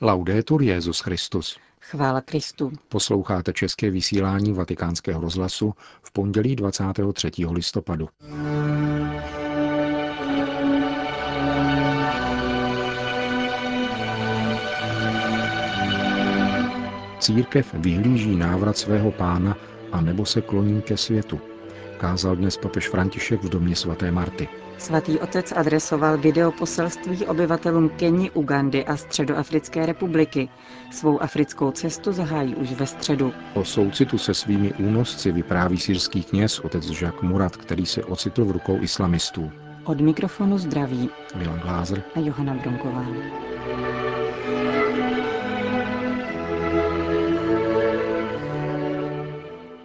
Laudetur Jezus Christus. Chvála Kristu. Posloucháte české vysílání Vatikánského rozhlasu v pondělí 23. listopadu. Církev vyhlíží návrat svého pána a nebo se kloní ke světu, kázal dnes papež František v domě svaté Marty. Svatý otec adresoval videoposelství obyvatelům Keni, Ugandy a Středoafrické republiky. Svou africkou cestu zahájí už ve středu. O soucitu se svými únosci vypráví syrský kněz otec Jacques Murat, který se ocitl v rukou islamistů. Od mikrofonu zdraví Milan Glázer a Johana Bronková.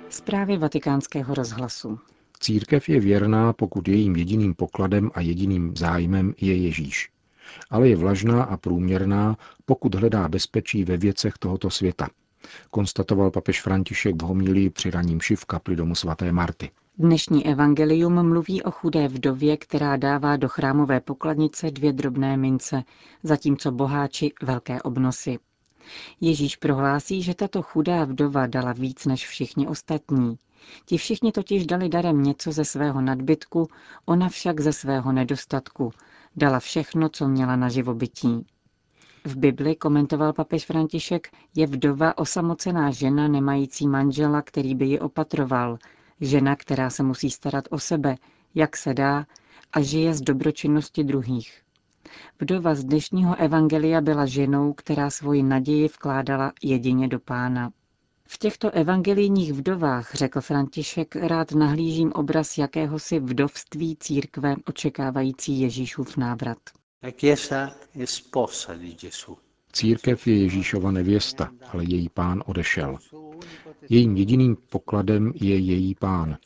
Zprávy vatikánského rozhlasu. Církev je věrná, pokud jejím jediným pokladem a jediným zájmem je Ježíš. Ale je vlažná a průměrná, pokud hledá bezpečí ve věcech tohoto světa, konstatoval papež František v homílii při raním šiv kapli domu svaté Marty. Dnešní evangelium mluví o chudé vdově, která dává do chrámové pokladnice dvě drobné mince, zatímco boháči velké obnosy. Ježíš prohlásí, že tato chudá vdova dala víc než všichni ostatní. Ti všichni totiž dali darem něco ze svého nadbytku, ona však ze svého nedostatku. Dala všechno, co měla na živobytí. V Bibli, komentoval papež František, je vdova osamocená žena nemající manžela, který by ji opatroval, žena, která se musí starat o sebe, jak se dá, a žije z dobročinnosti druhých. Vdova z dnešního evangelia byla ženou, která svoji naději vkládala jedině do pána. V těchto evangelijních vdovách, řekl František, rád nahlížím obraz jakéhosi vdovství církve očekávající Ježíšův návrat. Církev je Ježíšova nevěsta, ale její pán odešel. Jejím jediným pokladem je její pán.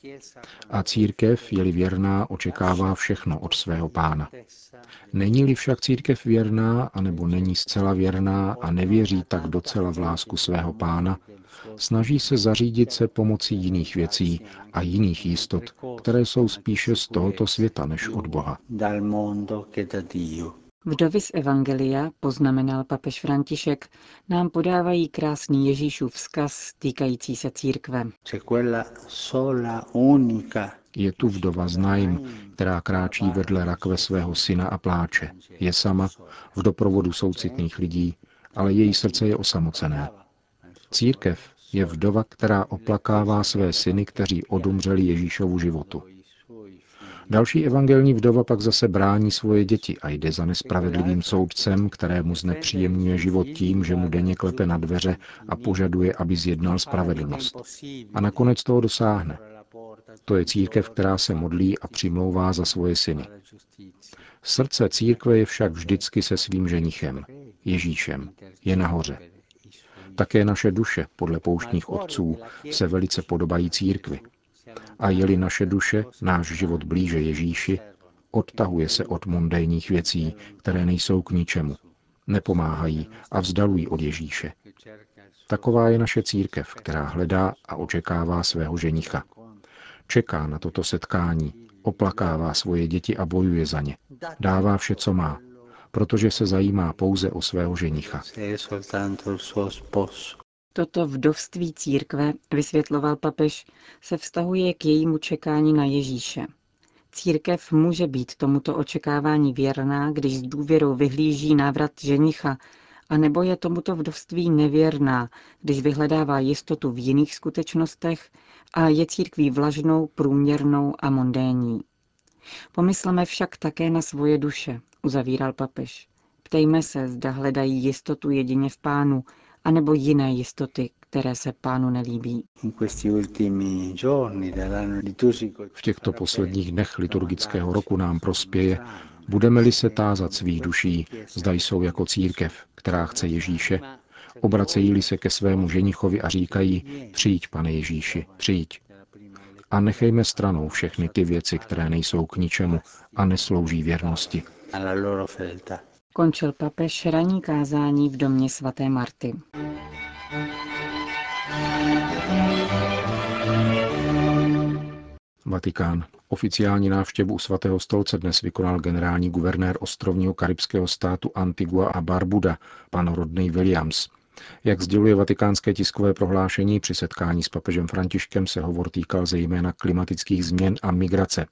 A církev, je-li věrná, očekává všechno od svého pána. Není-li však církev věrná, anebo není zcela věrná a nevěří tak docela v lásku svého pána, snaží se zařídit se pomocí jiných věcí a jiných jistot, které jsou spíše z tohoto světa než od Boha. Vdovy z Evangelia, poznamenal papež František, nám podávají krásný Ježíšův vzkaz týkající se církve. Je tu vdova z Naim, která kráčí vedle rakve svého syna a pláče. Je sama, v doprovodu soucitných lidí, ale její srdce je osamocené. Církev je vdova, která oplakává své syny, kteří odumřeli Ježíšovu životu. Další evangelní vdova pak zase brání svoje děti a jde za nespravedlivým soudcem, kterému znepříjemňuje život tím, že mu denně klepe na dveře a požaduje, aby zjednal spravedlnost. A nakonec toho dosáhne. To je církev, která se modlí a přimlouvá za svoje syny. Srdce církve je však vždycky se svým ženichem, Ježíšem, je nahoře. Také naše duše, podle pouštních otců, se velice podobají církvi. A jeli naše duše, náš život blíže Ježíši, odtahuje se od mundénních věcí, které nejsou k ničemu, nepomáhají a vzdalují od Ježíše. Taková je naše církev, která hledá a očekává svého ženicha. Čeká na toto setkání, oplakává svoje děti a bojuje za ně. Dává vše, co má, protože se zajímá pouze o svého ženicha. Toto vdovství církve, vysvětloval papež, se vztahuje k jejímu čekání na Ježíše. Církev může být tomuto očekávání věrná, když s důvěrou vyhlíží návrat ženicha, anebo je tomuto vdovství nevěrná, když vyhledává jistotu v jiných skutečnostech a je církví vlažnou, průměrnou a mondénní. Pomysleme však také na svoje duše, uzavíral papež. Ptejme se, zda hledají jistotu jedině v pánu, anebo jiné jistoty, které se pánu nelíbí. V těchto posledních dnech liturgického roku nám prospěje, budeme-li se tázat svých duší, zda jsou jako církev, která chce Ježíše, obracejí-li se ke svému ženichovi a říkají, přijď, pane Ježíši, přijď. A nechejme stranou všechny ty věci, které nejsou k ničemu a neslouží věrnosti. Končil papež ranní kázání v domě svaté Marty. Vatikán. Oficiální návštěvu u svatého stolce dnes vykonal generální guvernér ostrovního karibského státu Antigua a Barbuda, pan Rodney Williams. Jak sděluje vatikánské tiskové prohlášení, při setkání s papežem Františkem se hovor týkal zejména klimatických změn a migrace.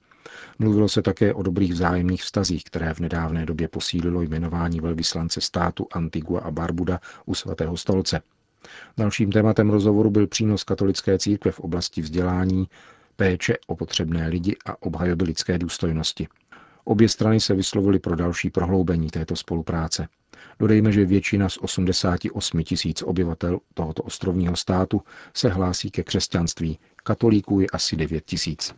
Mluvilo se také o dobrých vzájemných vztazích, které v nedávné době posílilo jmenování velvyslance státu Antigua a Barbuda u svatého stolce. Dalším tématem rozhovoru byl přínos katolické církve v oblasti vzdělání, péče o potřebné lidi a obhajoby lidské důstojnosti. Obě strany se vyslovily pro další prohloubení této spolupráce. Dodejme, že většina z 88 tisíc obyvatel tohoto ostrovního státu se hlásí ke křesťanství. Katolíků je asi 9 tisíc.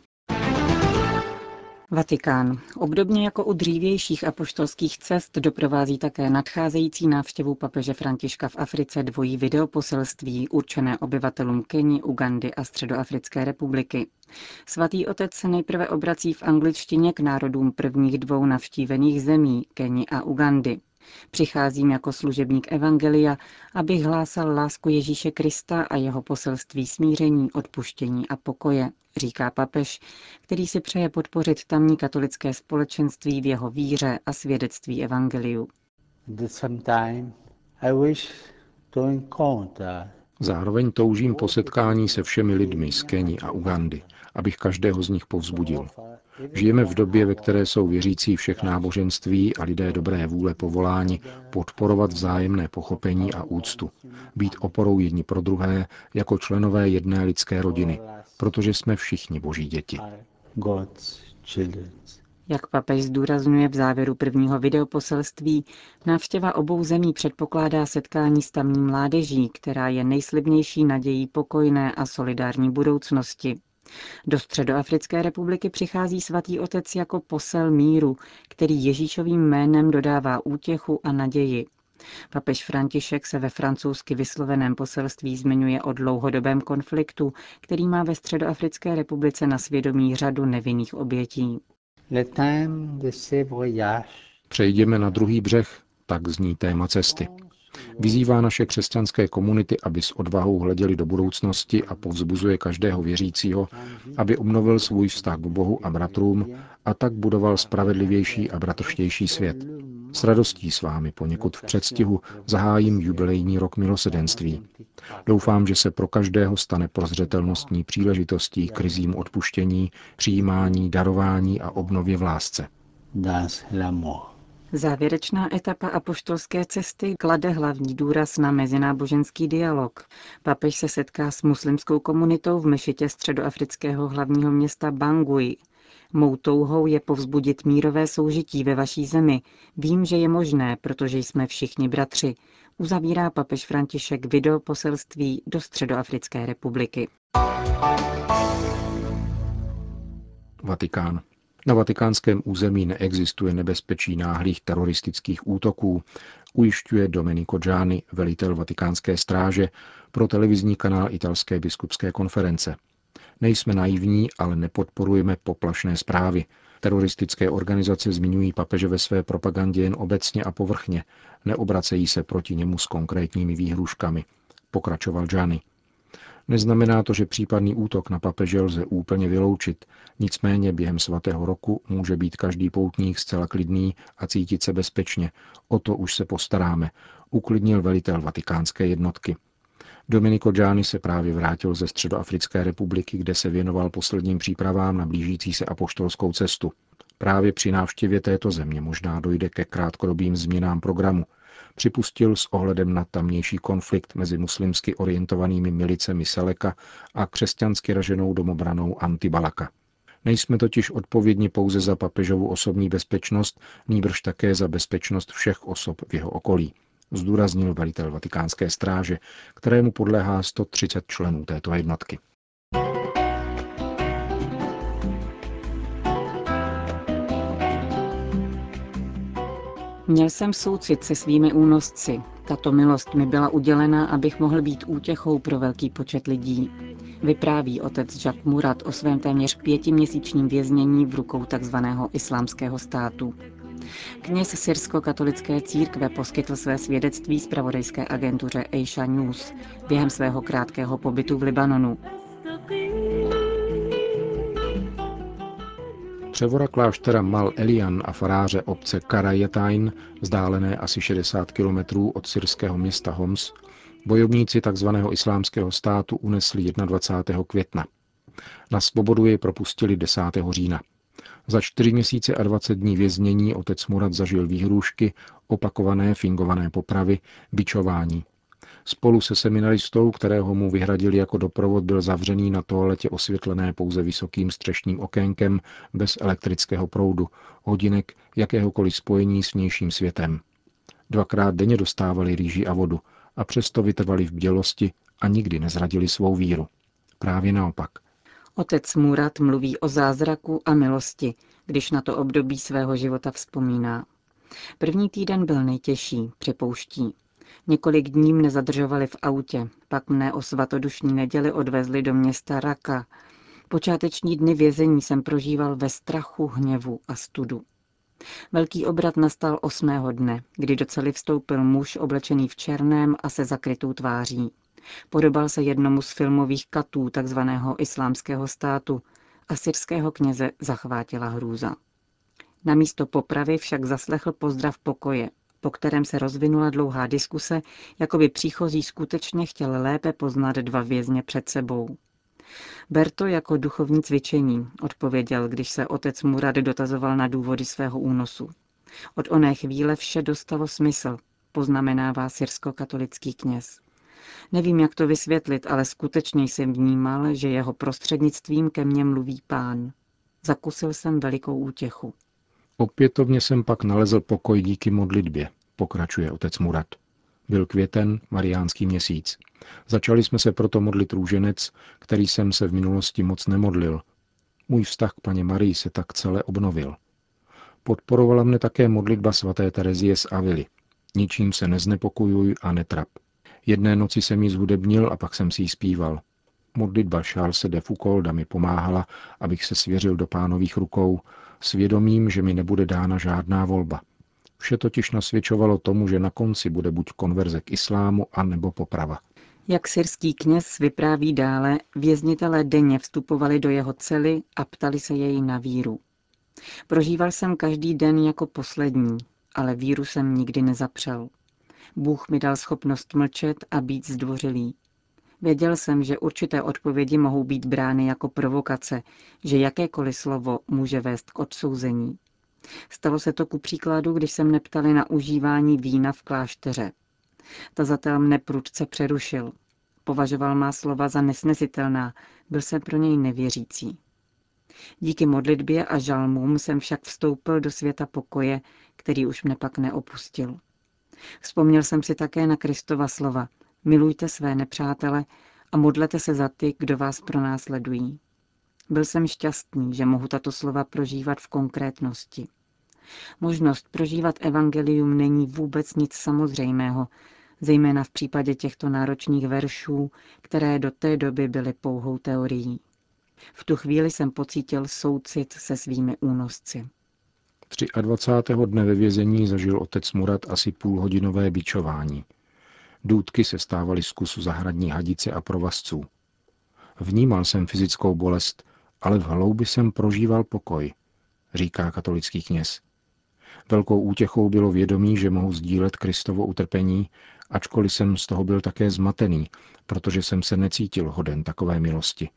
Vatikán. Obdobně jako u dřívějších apoštolských cest doprovází také nadcházející návštěvu papeže Františka v Africe dvojí videoposelství určené obyvatelům Keni, Ugandy a Středoafrické republiky. Svatý otec se nejprve obrací v angličtině k národům prvních dvou navštívených zemí, Keni a Ugandy. Přicházím jako služebník Evangelia, abych hlásal lásku Ježíše Krista a jeho poselství smíření, odpuštění a pokoje, říká papež, který si přeje podpořit tamní katolické společenství v jeho víře a svědectví Evangeliu. Zároveň toužím po setkání se všemi lidmi z Keni a Ugandy, abych každého z nich povzbudil. Žijeme v době, ve které jsou věřící všech náboženství a lidé dobré vůle povoláni podporovat vzájemné pochopení a úctu, být oporou jedni pro druhé jako členové jedné lidské rodiny, protože jsme všichni boží děti. Jak papež zdůrazňuje v závěru prvního videoposelství, návštěva obou zemí předpokládá setkání s tamní mládeží, která je nejslibnější nadějí pokojné a solidární budoucnosti. Do Středoafrické republiky přichází svatý otec jako posel míru, který Ježíšovým jménem dodává útěchu a naději. Papež František se ve francouzsky vysloveném poselství zmiňuje o dlouhodobém konfliktu, který má ve Středoafrické republice na svědomí řadu nevinných obětí. Přejdeme na druhý břeh, tak zní téma cesty. Vyzývá naše křesťanské komunity, aby s odvahou hleděli do budoucnosti a povzbuzuje každého věřícího, aby obnovil svůj vztah k Bohu a bratrům a tak budoval spravedlivější a bratrštější svět. S radostí s vámi poněkud v předstihu zahájím jubilejní rok milosedenství. Doufám, že se pro každého stane prozřetelnostní příležitostí k rizím odpuštění, přijímání, darování a obnově v lásce. Das Závěrečná etapa apoštolské cesty klade hlavní důraz na mezináboženský dialog. Papež se setká s muslimskou komunitou v mešitě středoafrického hlavního města Bangui. Mou touhou je povzbudit mírové soužití ve vaší zemi. Vím, že je možné, protože jsme všichni bratři. Uzavírá papež František video poselství do Středoafrické republiky. Vatikán. Na vatikánském území neexistuje nebezpečí náhlých teroristických útoků, ujišťuje Domenico Gianni, velitel vatikánské stráže, pro televizní kanál italské biskupské konference. Nejsme naivní, ale nepodporujeme poplašné zprávy. Teroristické organizace zmiňují papeže ve své propagandě jen obecně a povrchně, neobracejí se proti němu s konkrétními výhruškami, pokračoval Gianni. Neznamená to, že případný útok na papeže lze úplně vyloučit, nicméně během svatého roku může být každý poutník zcela klidný a cítit se bezpečně. O to už se postaráme, uklidnil velitel vatikánské jednotky. Domenico Gianni se právě vrátil ze Středoafrické republiky, kde se věnoval posledním přípravám na blížící se apoštolskou cestu. Právě při návštěvě této země možná dojde ke krátkodobým změnám programu, připustil s ohledem na tamnější konflikt mezi muslimsky orientovanými milicemi Seleka a křesťansky raženou domobranou Antibalaka. Nejsme totiž odpovědni pouze za papežovu osobní bezpečnost, nýbrž také za bezpečnost všech osob v jeho okolí, zdůraznil velitel vatikánské stráže, kterému podléhá 130 členů této jednotky. Měl jsem soucit se svými únosci. Tato milost mi byla udělena, abych mohl být útěchou pro velký počet lidí. Vypráví otec Jacques Murat o svém téměř pětiměsíčním věznění v rukou tzv. islámského státu. Kněz syrsko-katolické církve poskytl své svědectví zpravodajské agentuře Aisha News během svého krátkého pobytu v Libanonu. Převora kláštera Mal Elian a faráře obce Karajetain, vzdálené asi 60 kilometrů od syrského města Homs, bojovníci tzv. islámského státu unesli 21. května. Na svobodu jej propustili 10. října. Za čtyři měsíce a 20 dní věznění otec Murat zažil výhrůžky, opakované fingované popravy, bičování. Spolu se seminaristou, kterého mu vyhradili jako doprovod, byl zavřený na toaletě osvětlené pouze vysokým střešním okénkem bez elektrického proudu, hodinek jakéhokoliv spojení s vnějším světem. Dvakrát denně dostávali rýži a vodu a přesto vytrvali v bdělosti a nikdy nezradili svou víru. Právě naopak – Otec Murat mluví o zázraku a milosti, když na to období svého života vzpomíná. První týden byl nejtěžší, připouští. Několik dní mne zadržovali v autě, pak mne o svatodušní neděli odvezli do města Raka. Počáteční dny vězení jsem prožíval ve strachu, hněvu a studu. Velký obrat nastal osmého dne, kdy do cely vstoupil muž oblečený v černém a se zakrytou tváří. Podobal se jednomu z filmových katů tzv. islámského státu a syrského kněze zachvátila hrůza. Na místo popravy však zaslechl pozdrav pokoje, po kterém se rozvinula dlouhá diskuse, jako by příchozí skutečně chtěl lépe poznat dva vězně před sebou. Ber to jako duchovní cvičení, odpověděl, když se otec Murad dotazoval na důvody svého únosu. Od oné chvíle vše dostalo smysl, poznamenává syrsko-katolický kněz. Nevím, jak to vysvětlit, ale skutečně jsem vnímal, že jeho prostřednictvím ke mně mluví pán. Zakusil jsem velikou útěchu. Opětovně jsem pak nalezl pokoj díky modlitbě, pokračuje otec Murat. Byl květen, mariánský měsíc. Začali jsme se proto modlit růženec, který jsem se v minulosti moc nemodlil. Můj vztah k paně Marii se tak celé obnovil. Podporovala mne také modlitba svaté Terezie z Avily. Ničím se neznepokojuj a netrap. Jedné noci jsem ji zhudebnil a pak jsem si ji zpíval. Modlitba Charlesa de Foucaulda mi pomáhala, abych se svěřil do pánových rukou, svědomím, že mi nebude dána žádná volba. Vše totiž nasvědčovalo tomu, že na konci bude buď konverze k islámu, anebo poprava. Jak syrský kněz vypráví dále, věznitelé denně vstupovali do jeho cely a ptali se jej na víru. Prožíval jsem každý den jako poslední, ale víru jsem nikdy nezapřel. Bůh mi dal schopnost mlčet a být zdvořilý. Věděl jsem, že určité odpovědi mohou být brány jako provokace, že jakékoliv slovo může vést k odsouzení. Stalo se to ku příkladu, když se mne ptali na užívání vína v klášteře. Tazatel mne prudce přerušil. Považoval má slova za nesnesitelná, byl jsem pro něj nevěřící. Díky modlitbě a žalmům jsem však vstoupil do světa pokoje, který už mne pak neopustil. Vzpomněl jsem si také na Kristova slova. Milujte své nepřátele a modlete se za ty, kdo vás pro nás sledují. Byl jsem šťastný, že mohu tato slova prožívat v konkrétnosti. Možnost prožívat evangelium není vůbec nic samozřejmého, zejména v případě těchto náročných veršů, které do té doby byly pouhou teorií. V tu chvíli jsem pocítil soucit se svými únosci. 23. dne ve vězení zažil otec Murat asi půlhodinové bičování. Důdky se stávaly z kusu zahradní hadice a provazců. Vnímal jsem fyzickou bolest, ale v hloubi jsem prožíval pokoj, říká katolický kněz. Velkou útěchou bylo vědomí, že mohu sdílet Kristovo utrpení, ačkoliv jsem z toho byl také zmatený, protože jsem se necítil hoden takové milosti.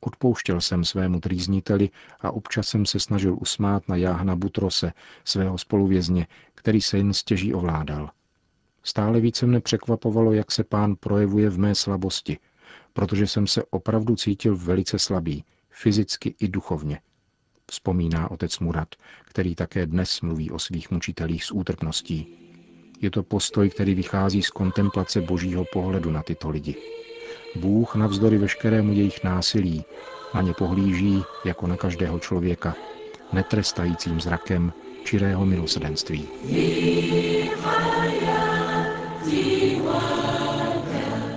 Odpouštěl jsem svému trýzniteli a občas jsem se snažil usmát na Jáhna Butrose, svého spoluvězně, který se jen stěží ovládal. Stále více mne překvapovalo, jak se pán projevuje v mé slabosti, protože jsem se opravdu cítil velice slabý, fyzicky i duchovně. Vzpomíná otec Murat, který také dnes mluví o svých mučitelích s útrpností. Je to postoj, který vychází z kontemplace božího pohledu na tyto lidi. Bůh navzdory veškerému jejich násilí na ně pohlíží jako na každého člověka, netrestajícím zrakem čirého milosedenství.